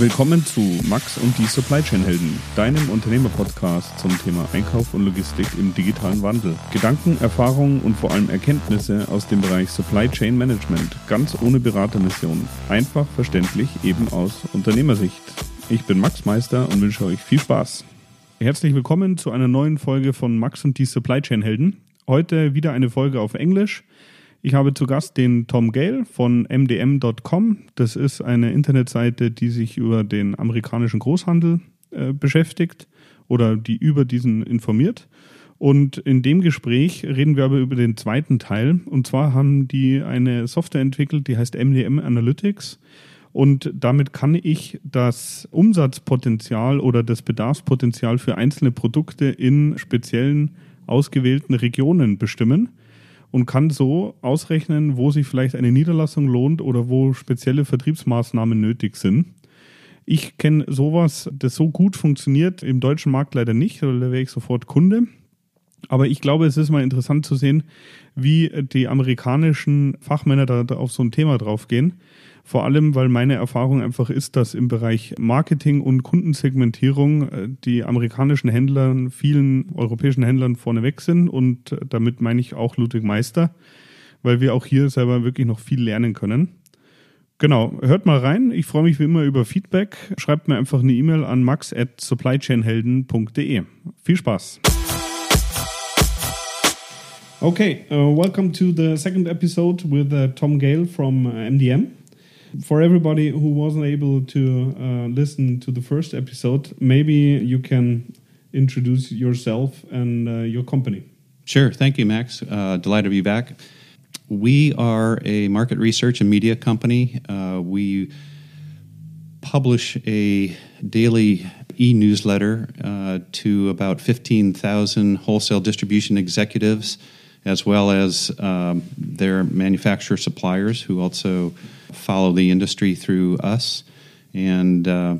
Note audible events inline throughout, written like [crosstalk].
Willkommen zu Max und die Supply Chain Helden, deinem Unternehmerpodcast zum Thema Einkauf und Logistik im digitalen Wandel. Gedanken, Erfahrungen und vor allem Erkenntnisse aus dem Bereich Supply Chain Management, ganz ohne Beratermission, einfach verständlich eben aus Unternehmersicht. Ich bin Max Meister und wünsche euch viel Spaß. Herzlich willkommen zu einer neuen Folge von Max und die Supply Chain Helden. Heute wieder eine Folge auf Englisch. Ich habe zu Gast den Tom Gale von mdm.com. Das ist eine Internetseite, die sich über den amerikanischen Großhandel äh, beschäftigt oder die über diesen informiert. Und in dem Gespräch reden wir aber über den zweiten Teil. Und zwar haben die eine Software entwickelt, die heißt MDM Analytics. Und damit kann ich das Umsatzpotenzial oder das Bedarfspotenzial für einzelne Produkte in speziellen ausgewählten Regionen bestimmen und kann so ausrechnen, wo sich vielleicht eine Niederlassung lohnt oder wo spezielle Vertriebsmaßnahmen nötig sind. Ich kenne sowas, das so gut funktioniert, im deutschen Markt leider nicht, da wäre ich sofort Kunde. Aber ich glaube, es ist mal interessant zu sehen, wie die amerikanischen Fachmänner da auf so ein Thema draufgehen. Vor allem, weil meine Erfahrung einfach ist, dass im Bereich Marketing und Kundensegmentierung äh, die amerikanischen Händler vielen europäischen Händlern vorneweg sind und äh, damit meine ich auch Ludwig Meister, weil wir auch hier selber wirklich noch viel lernen können. Genau, hört mal rein. Ich freue mich wie immer über Feedback. Schreibt mir einfach eine E-Mail an max at supplychainhelden.de. Viel Spaß. Okay, uh, welcome to the second episode with uh, Tom Gale from uh, MDM. For everybody who wasn't able to uh, listen to the first episode, maybe you can introduce yourself and uh, your company. Sure. Thank you, Max. Uh, delighted to be back. We are a market research and media company. Uh, we publish a daily e newsletter uh, to about 15,000 wholesale distribution executives, as well as um, their manufacturer suppliers who also follow the industry through us. And uh,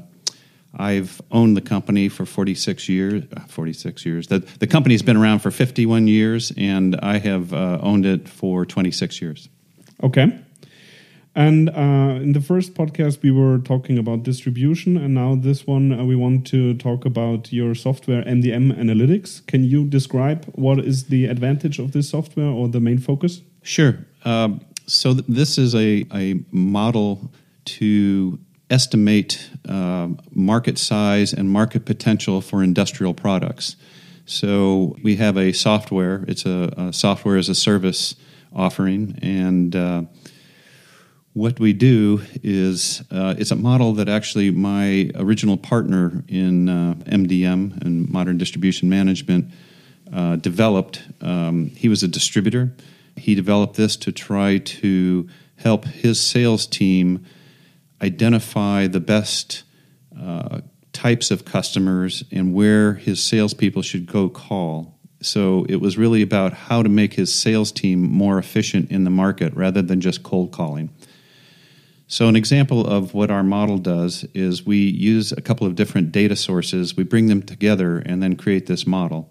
I've owned the company for 46 years. Uh, 46 years. The, the company's been around for 51 years, and I have uh, owned it for 26 years. Okay. And uh, in the first podcast, we were talking about distribution, and now this one, uh, we want to talk about your software, MDM Analytics. Can you describe what is the advantage of this software or the main focus? Sure. Um, so th- this is a, a model to estimate uh, market size and market potential for industrial products. So we have a software. It's a, a software as a service offering, and uh, what we do is uh, it's a model that actually my original partner in MDM uh, and Modern Distribution Management uh, developed. Um, he was a distributor he developed this to try to help his sales team identify the best uh, types of customers and where his salespeople should go call. So it was really about how to make his sales team more efficient in the market rather than just cold calling. So, an example of what our model does is we use a couple of different data sources, we bring them together, and then create this model.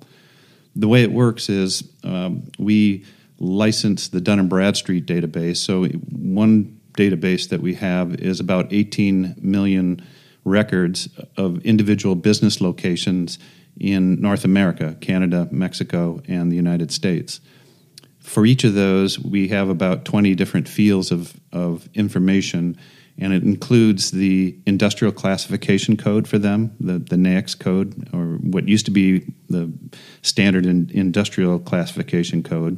The way it works is um, we license the Dun and Bradstreet database. So one database that we have is about 18 million records of individual business locations in North America, Canada, Mexico, and the United States. For each of those, we have about 20 different fields of, of information, and it includes the industrial classification code for them, the, the NAICS code, or what used to be the standard in industrial classification code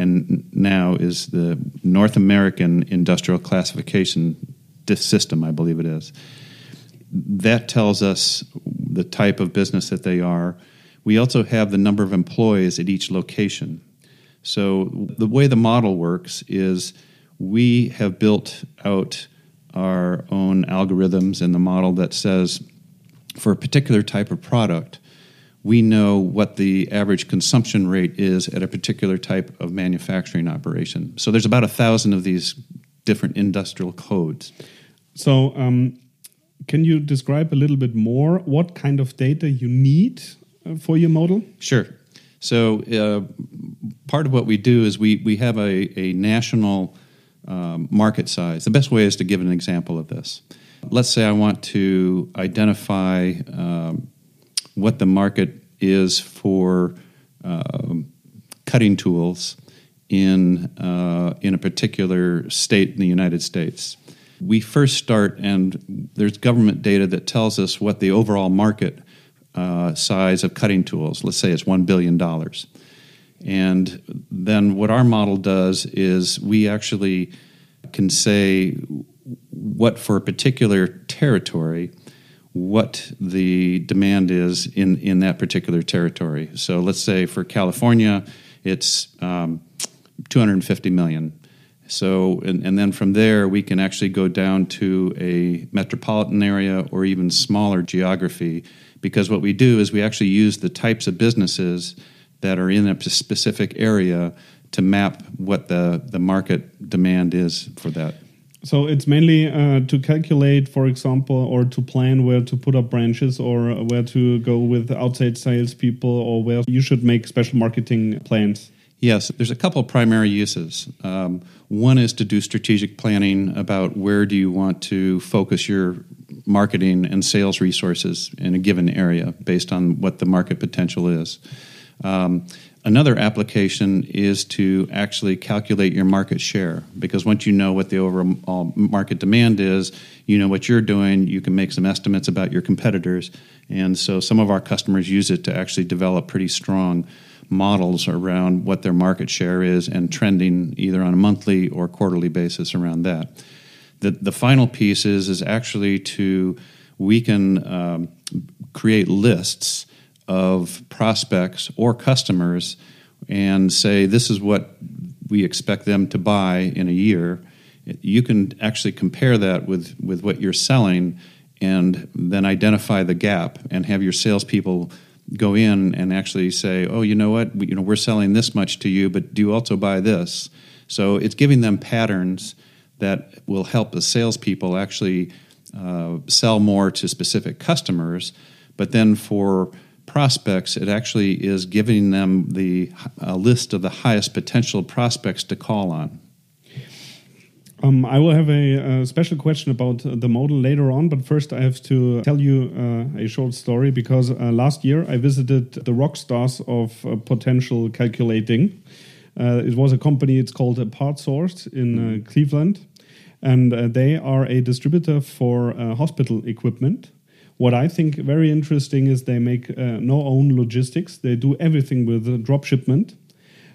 and now is the North American Industrial Classification System, I believe it is. That tells us the type of business that they are. We also have the number of employees at each location. So, the way the model works is we have built out our own algorithms in the model that says for a particular type of product, we know what the average consumption rate is at a particular type of manufacturing operation. So there's about a thousand of these different industrial codes. So, um, can you describe a little bit more what kind of data you need uh, for your model? Sure. So, uh, part of what we do is we, we have a, a national um, market size. The best way is to give an example of this. let's say I want to identify um, what the market is for um, cutting tools in uh, in a particular state in the United States. We first start, and there's government data that tells us what the overall market uh, size of cutting tools. Let's say it's one billion dollars, and then what our model does is we actually can say what for a particular territory what the demand is in, in that particular territory. So let's say for California, it's um, 250 million. So, and, and, then from there, we can actually go down to a metropolitan area or even smaller geography because what we do is we actually use the types of businesses that are in a specific area to map what the, the market demand is for that. So it's mainly uh, to calculate, for example, or to plan where to put up branches or where to go with outside salespeople or where you should make special marketing plans. Yes, there's a couple primary uses. Um, one is to do strategic planning about where do you want to focus your marketing and sales resources in a given area based on what the market potential is. Um, Another application is to actually calculate your market share because once you know what the overall market demand is, you know what you're doing, you can make some estimates about your competitors. And so some of our customers use it to actually develop pretty strong models around what their market share is and trending either on a monthly or quarterly basis around that. The, the final piece is, is actually to we can um, create lists of prospects or customers and say, this is what we expect them to buy in a year, you can actually compare that with, with what you're selling and then identify the gap and have your salespeople go in and actually say, oh, you know what, we, you know, we're selling this much to you, but do you also buy this? So it's giving them patterns that will help the salespeople actually uh, sell more to specific customers. But then for prospects, it actually is giving them the list of the highest potential prospects to call on. Um, I will have a, a, special question about the model later on, but first I have to tell you uh, a short story because uh, last year I visited the rock stars of uh, potential calculating. Uh, it was a company, it's called PartsSource in uh. Cleveland, and uh, they are a distributor for hospital equipment. What I think very interesting is they make uh, no own logistics. They do everything with drop shipment.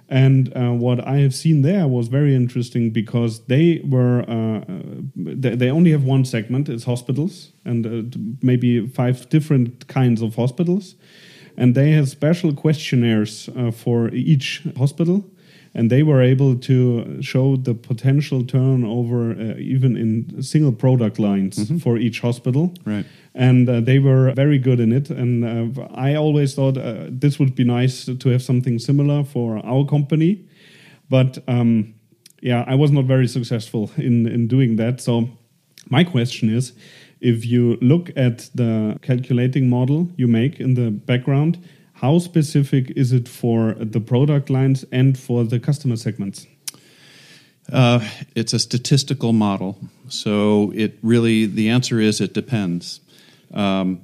And uh, what I have seen there was very interesting because they were uh, they, they, only have one segment, it's hospitals, and uh, maybe five different kinds of hospitals, and they have special questionnaires uh, for each hospital and they were able to show the potential turnover uh, even in single product lines mm -hmm. for each hospital. Right. And uh, they were very good in it. And uh, I always thought uh, this would be nice to have something similar for our company. But um, yeah, I was not very successful in, in doing that. So my question is if you look at the calculating model you make in the background, how specific is it for the product lines and for the customer segments? Uh, it's a statistical model, so it really the answer is it depends. Um,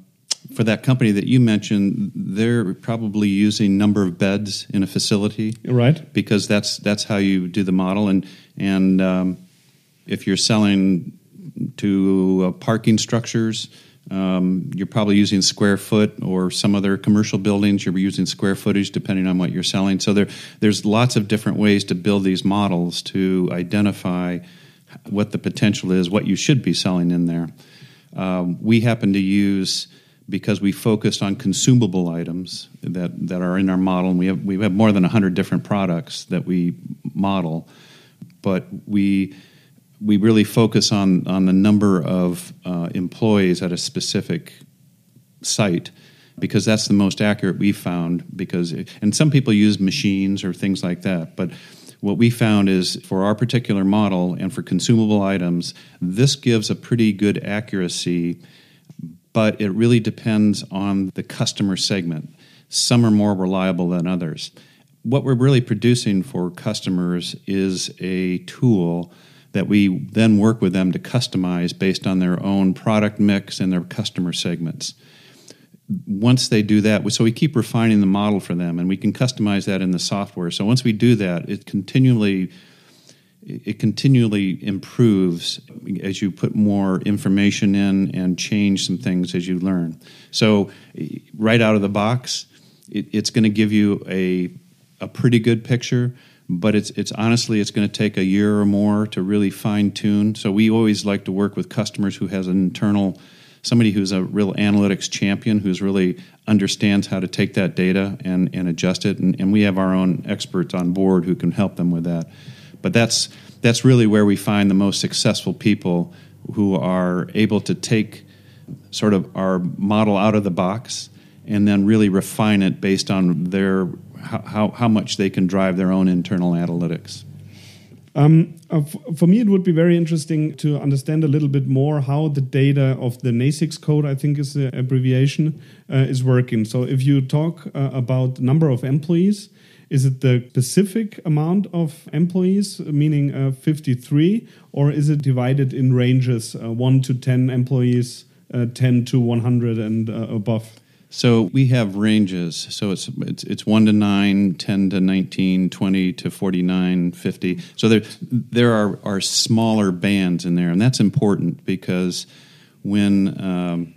for that company that you mentioned, they're probably using number of beds in a facility, right? Because that's that's how you do the model, and and um, if you're selling to uh, parking structures, um, you're probably using square foot or some other commercial buildings. You're using square footage depending on what you're selling. So there, there's lots of different ways to build these models to identify what the potential is, what you should be selling in there. Um, we happen to use because we focused on consumable items that, that are in our model, and we have we have more than hundred different products that we model, but we we really focus on on the number of uh, employees at a specific site because that's the most accurate we found because and some people use machines or things like that but what we found is for our particular model and for consumable items this gives a pretty good accuracy but it really depends on the customer segment. Some are more reliable than others. What we're really producing for customers is a tool that we then work with them to customize based on their own product mix and their customer segments. Once they do that, so we keep refining the model for them, and we can customize that in the software. So once we do that, it continually it continually improves as you put more information in and change some things as you learn. So, right out of the box, it, it's going to give you a a pretty good picture but it's it's honestly it's going to take a year or more to really fine tune. So we always like to work with customers who has an internal somebody who's a real analytics champion who's really understands how to take that data and, and adjust it and, and we have our own experts on board who can help them with that but that's that's really where we find the most successful people who are able to take sort of our model out of the box and then really refine it based on their how, how much they can drive their own internal analytics. Um, uh, for me, it would be very interesting to understand a little bit more how the data of the NASIX code, I think is the abbreviation, uh, is working. So, if you talk uh, about number of employees, is it the specific amount of employees, meaning uh, 53, or is it divided in ranges, uh, 1 to 10 employees, uh, 10 to 100 and above? So we have ranges. So it's, it's it's 1 to 9, 10 to 19, 20 to 49, 50. So there there are, are smaller bands in there, and that's important because when um,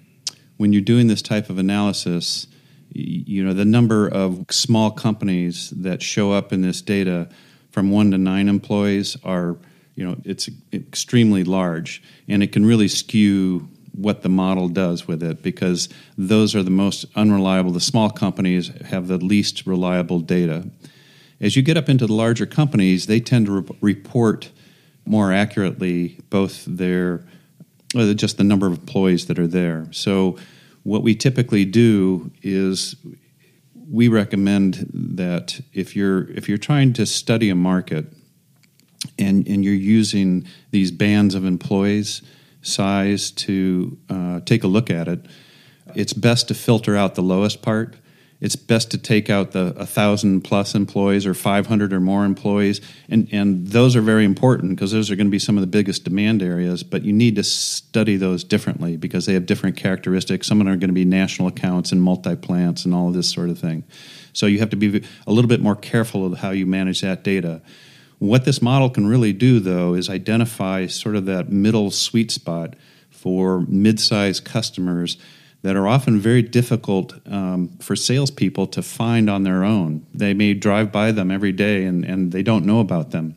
when you're doing this type of analysis, you know the number of small companies that show up in this data from 1 to 9 employees are you know it's extremely large and it can really skew what the model does with it because those are the most unreliable. The small companies have the least reliable data. As you get up into the larger companies, they tend to re- report more accurately both their uh, just the number of employees that are there. So, what we typically do is we recommend that if you're if you're trying to study a market and and you're using these bands of employees size to uh, take a look at it. It's best to filter out the lowest part. It's best to take out the 1,000 plus employees or 500 or more employees. And, and those are very important because those are going to be some of the biggest demand areas, but you need to study those differently because they have different characteristics. Some of them are going to be national accounts and multi plants and all of this sort of thing. So you have to be a little bit more careful of how you manage that data. What this model can really do, though, is identify sort of that middle sweet spot for mid sized customers that are often very difficult um, for salespeople to find on their own. They may drive by them every day and, and they don't know about them.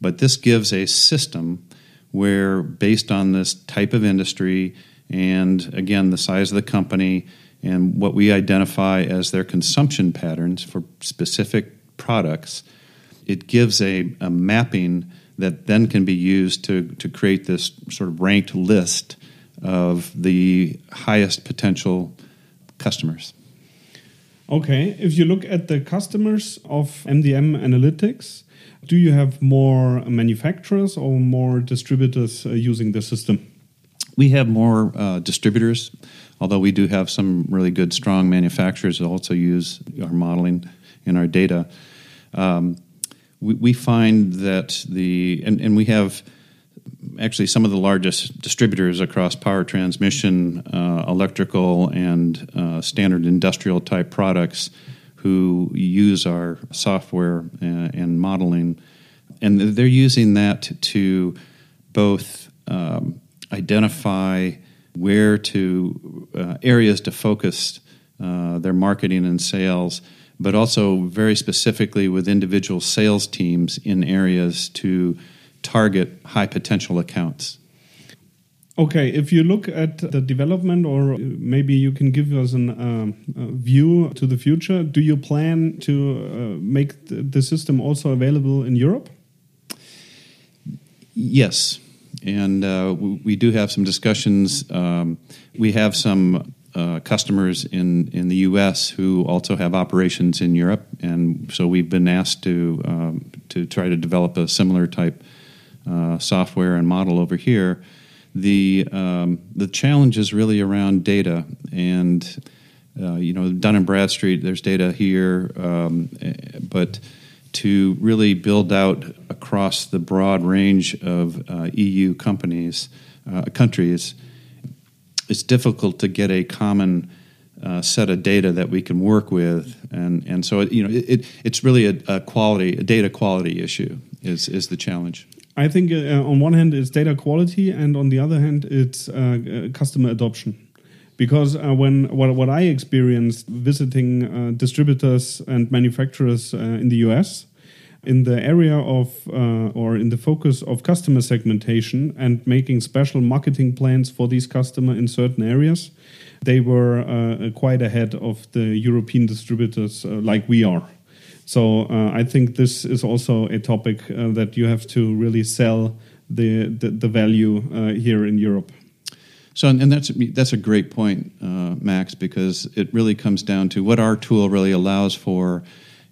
But this gives a system where, based on this type of industry and again, the size of the company and what we identify as their consumption patterns for specific products, it gives a, a mapping that then can be used to, to create this sort of ranked list of the highest potential customers. Okay, if you look at the customers of MDM Analytics, do you have more manufacturers or more distributors uh, using the system? We have more uh, distributors, although we do have some really good, strong manufacturers that also use our modeling and our data. Um, we, we find that the and, and we have actually some of the largest distributors across power transmission, uh, electrical, and uh, standard industrial type products who use our software and, uh, and modeling. And they're using that to both um, identify where to uh, areas to focus uh, their marketing and sales but also very specifically with individual sales teams in areas to target high potential accounts. Okay, if you look at the development, or maybe you can give us a uh, view to the future, do you plan to uh, make the system also available in Europe? Yes, and uh, we do have some discussions. Um, we have some uh, customers in, in the U.S. who also have operations in Europe, and so we've been asked to um, to try to develop a similar type uh, software and model over here. The um, the challenge is really around data, and uh, you know, Dun and Bradstreet. There's data here, um, but to really build out across the broad range of uh, EU companies, uh, countries, it's difficult to get a common uh, set of data that we can work with, and and so you know it, it's really a, a, quality, a data quality issue is is the challenge. I think uh, on one hand it's data quality, and on the other hand it's uh, customer adoption because uh, when what, what I experienced visiting uh, distributors and manufacturers uh, in the US, in the area of uh, or in the focus of customer segmentation and making special marketing plans for these customers in certain areas, they were uh, quite ahead of the European distributors uh, like we are. So I think this is also a topic that you have to really sell the the, the value here in Europe. So, and that's that's a great point, uh, Max, because it really comes down to what our tool really allows for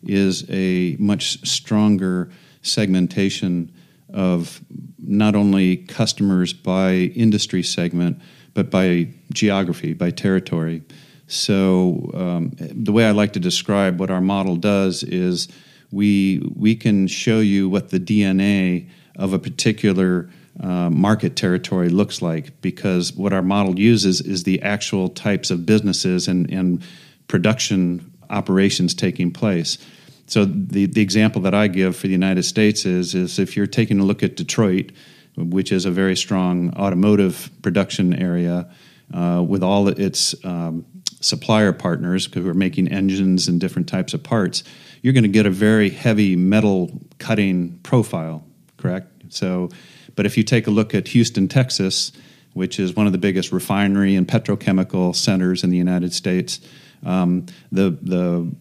is a much stronger segmentation of not only customers by industry segment, but by geography, by territory. So, um, the way I like to describe what our model does is we we can show you what the DNA of a particular uh, market territory looks like because what our model uses is the actual types of businesses and, and production operations taking place. So the, the example that I give for the United States is, is if you're taking a look at Detroit, which is a very strong automotive production area uh, with all its um, supplier partners who are making engines and different types of parts, you're going to get a very heavy metal cutting profile, correct? So but if you take a look at Houston, Texas, which is one of the biggest refinery and petrochemical centers in the United States, um, the the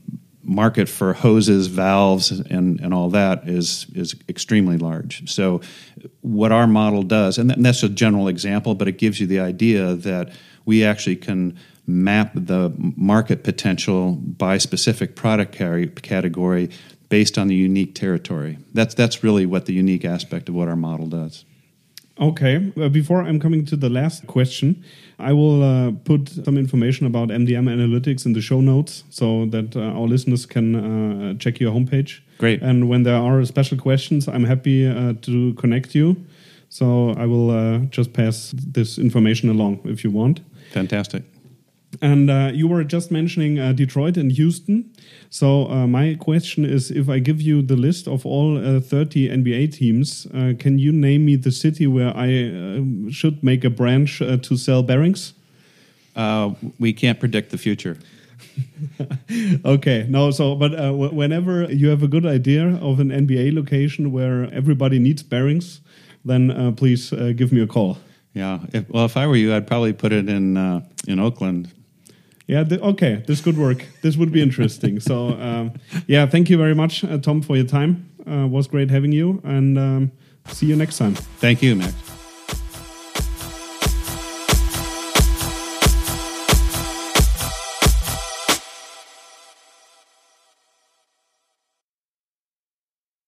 market for hoses, valves, and, and all that is is extremely large. So, what our model does, and that's a general example, but it gives you the idea that we actually can map the market potential by specific product category based on the unique territory. That's that's really what the unique aspect of what our model does. Okay, uh, before I'm coming to the last question, I will uh, put some information about MDM Analytics in the show notes so that uh, our listeners can uh, check your homepage. Great. And when there are special questions, I'm happy uh, to connect you. So I will uh, just pass this information along if you want. Fantastic. And uh, you were just mentioning uh, Detroit and Houston. So uh, my question is, if I give you the list of all uh, 30 NBA teams, uh, can you name me the city where I uh, should make a branch to sell bearings? we can't predict the future. [laughs] okay, no. So, but whenever you have a good idea of an NBA location where everybody needs bearings, then please give me a call. Yeah. If, well, if I were you, I'd probably put it in in Oakland yeah, okay, this could work. This would be interesting. so, um, yeah, thank you very much, uh, Tom, for your time. Uh, was great having you, and um, see you next time. Thank you, Max.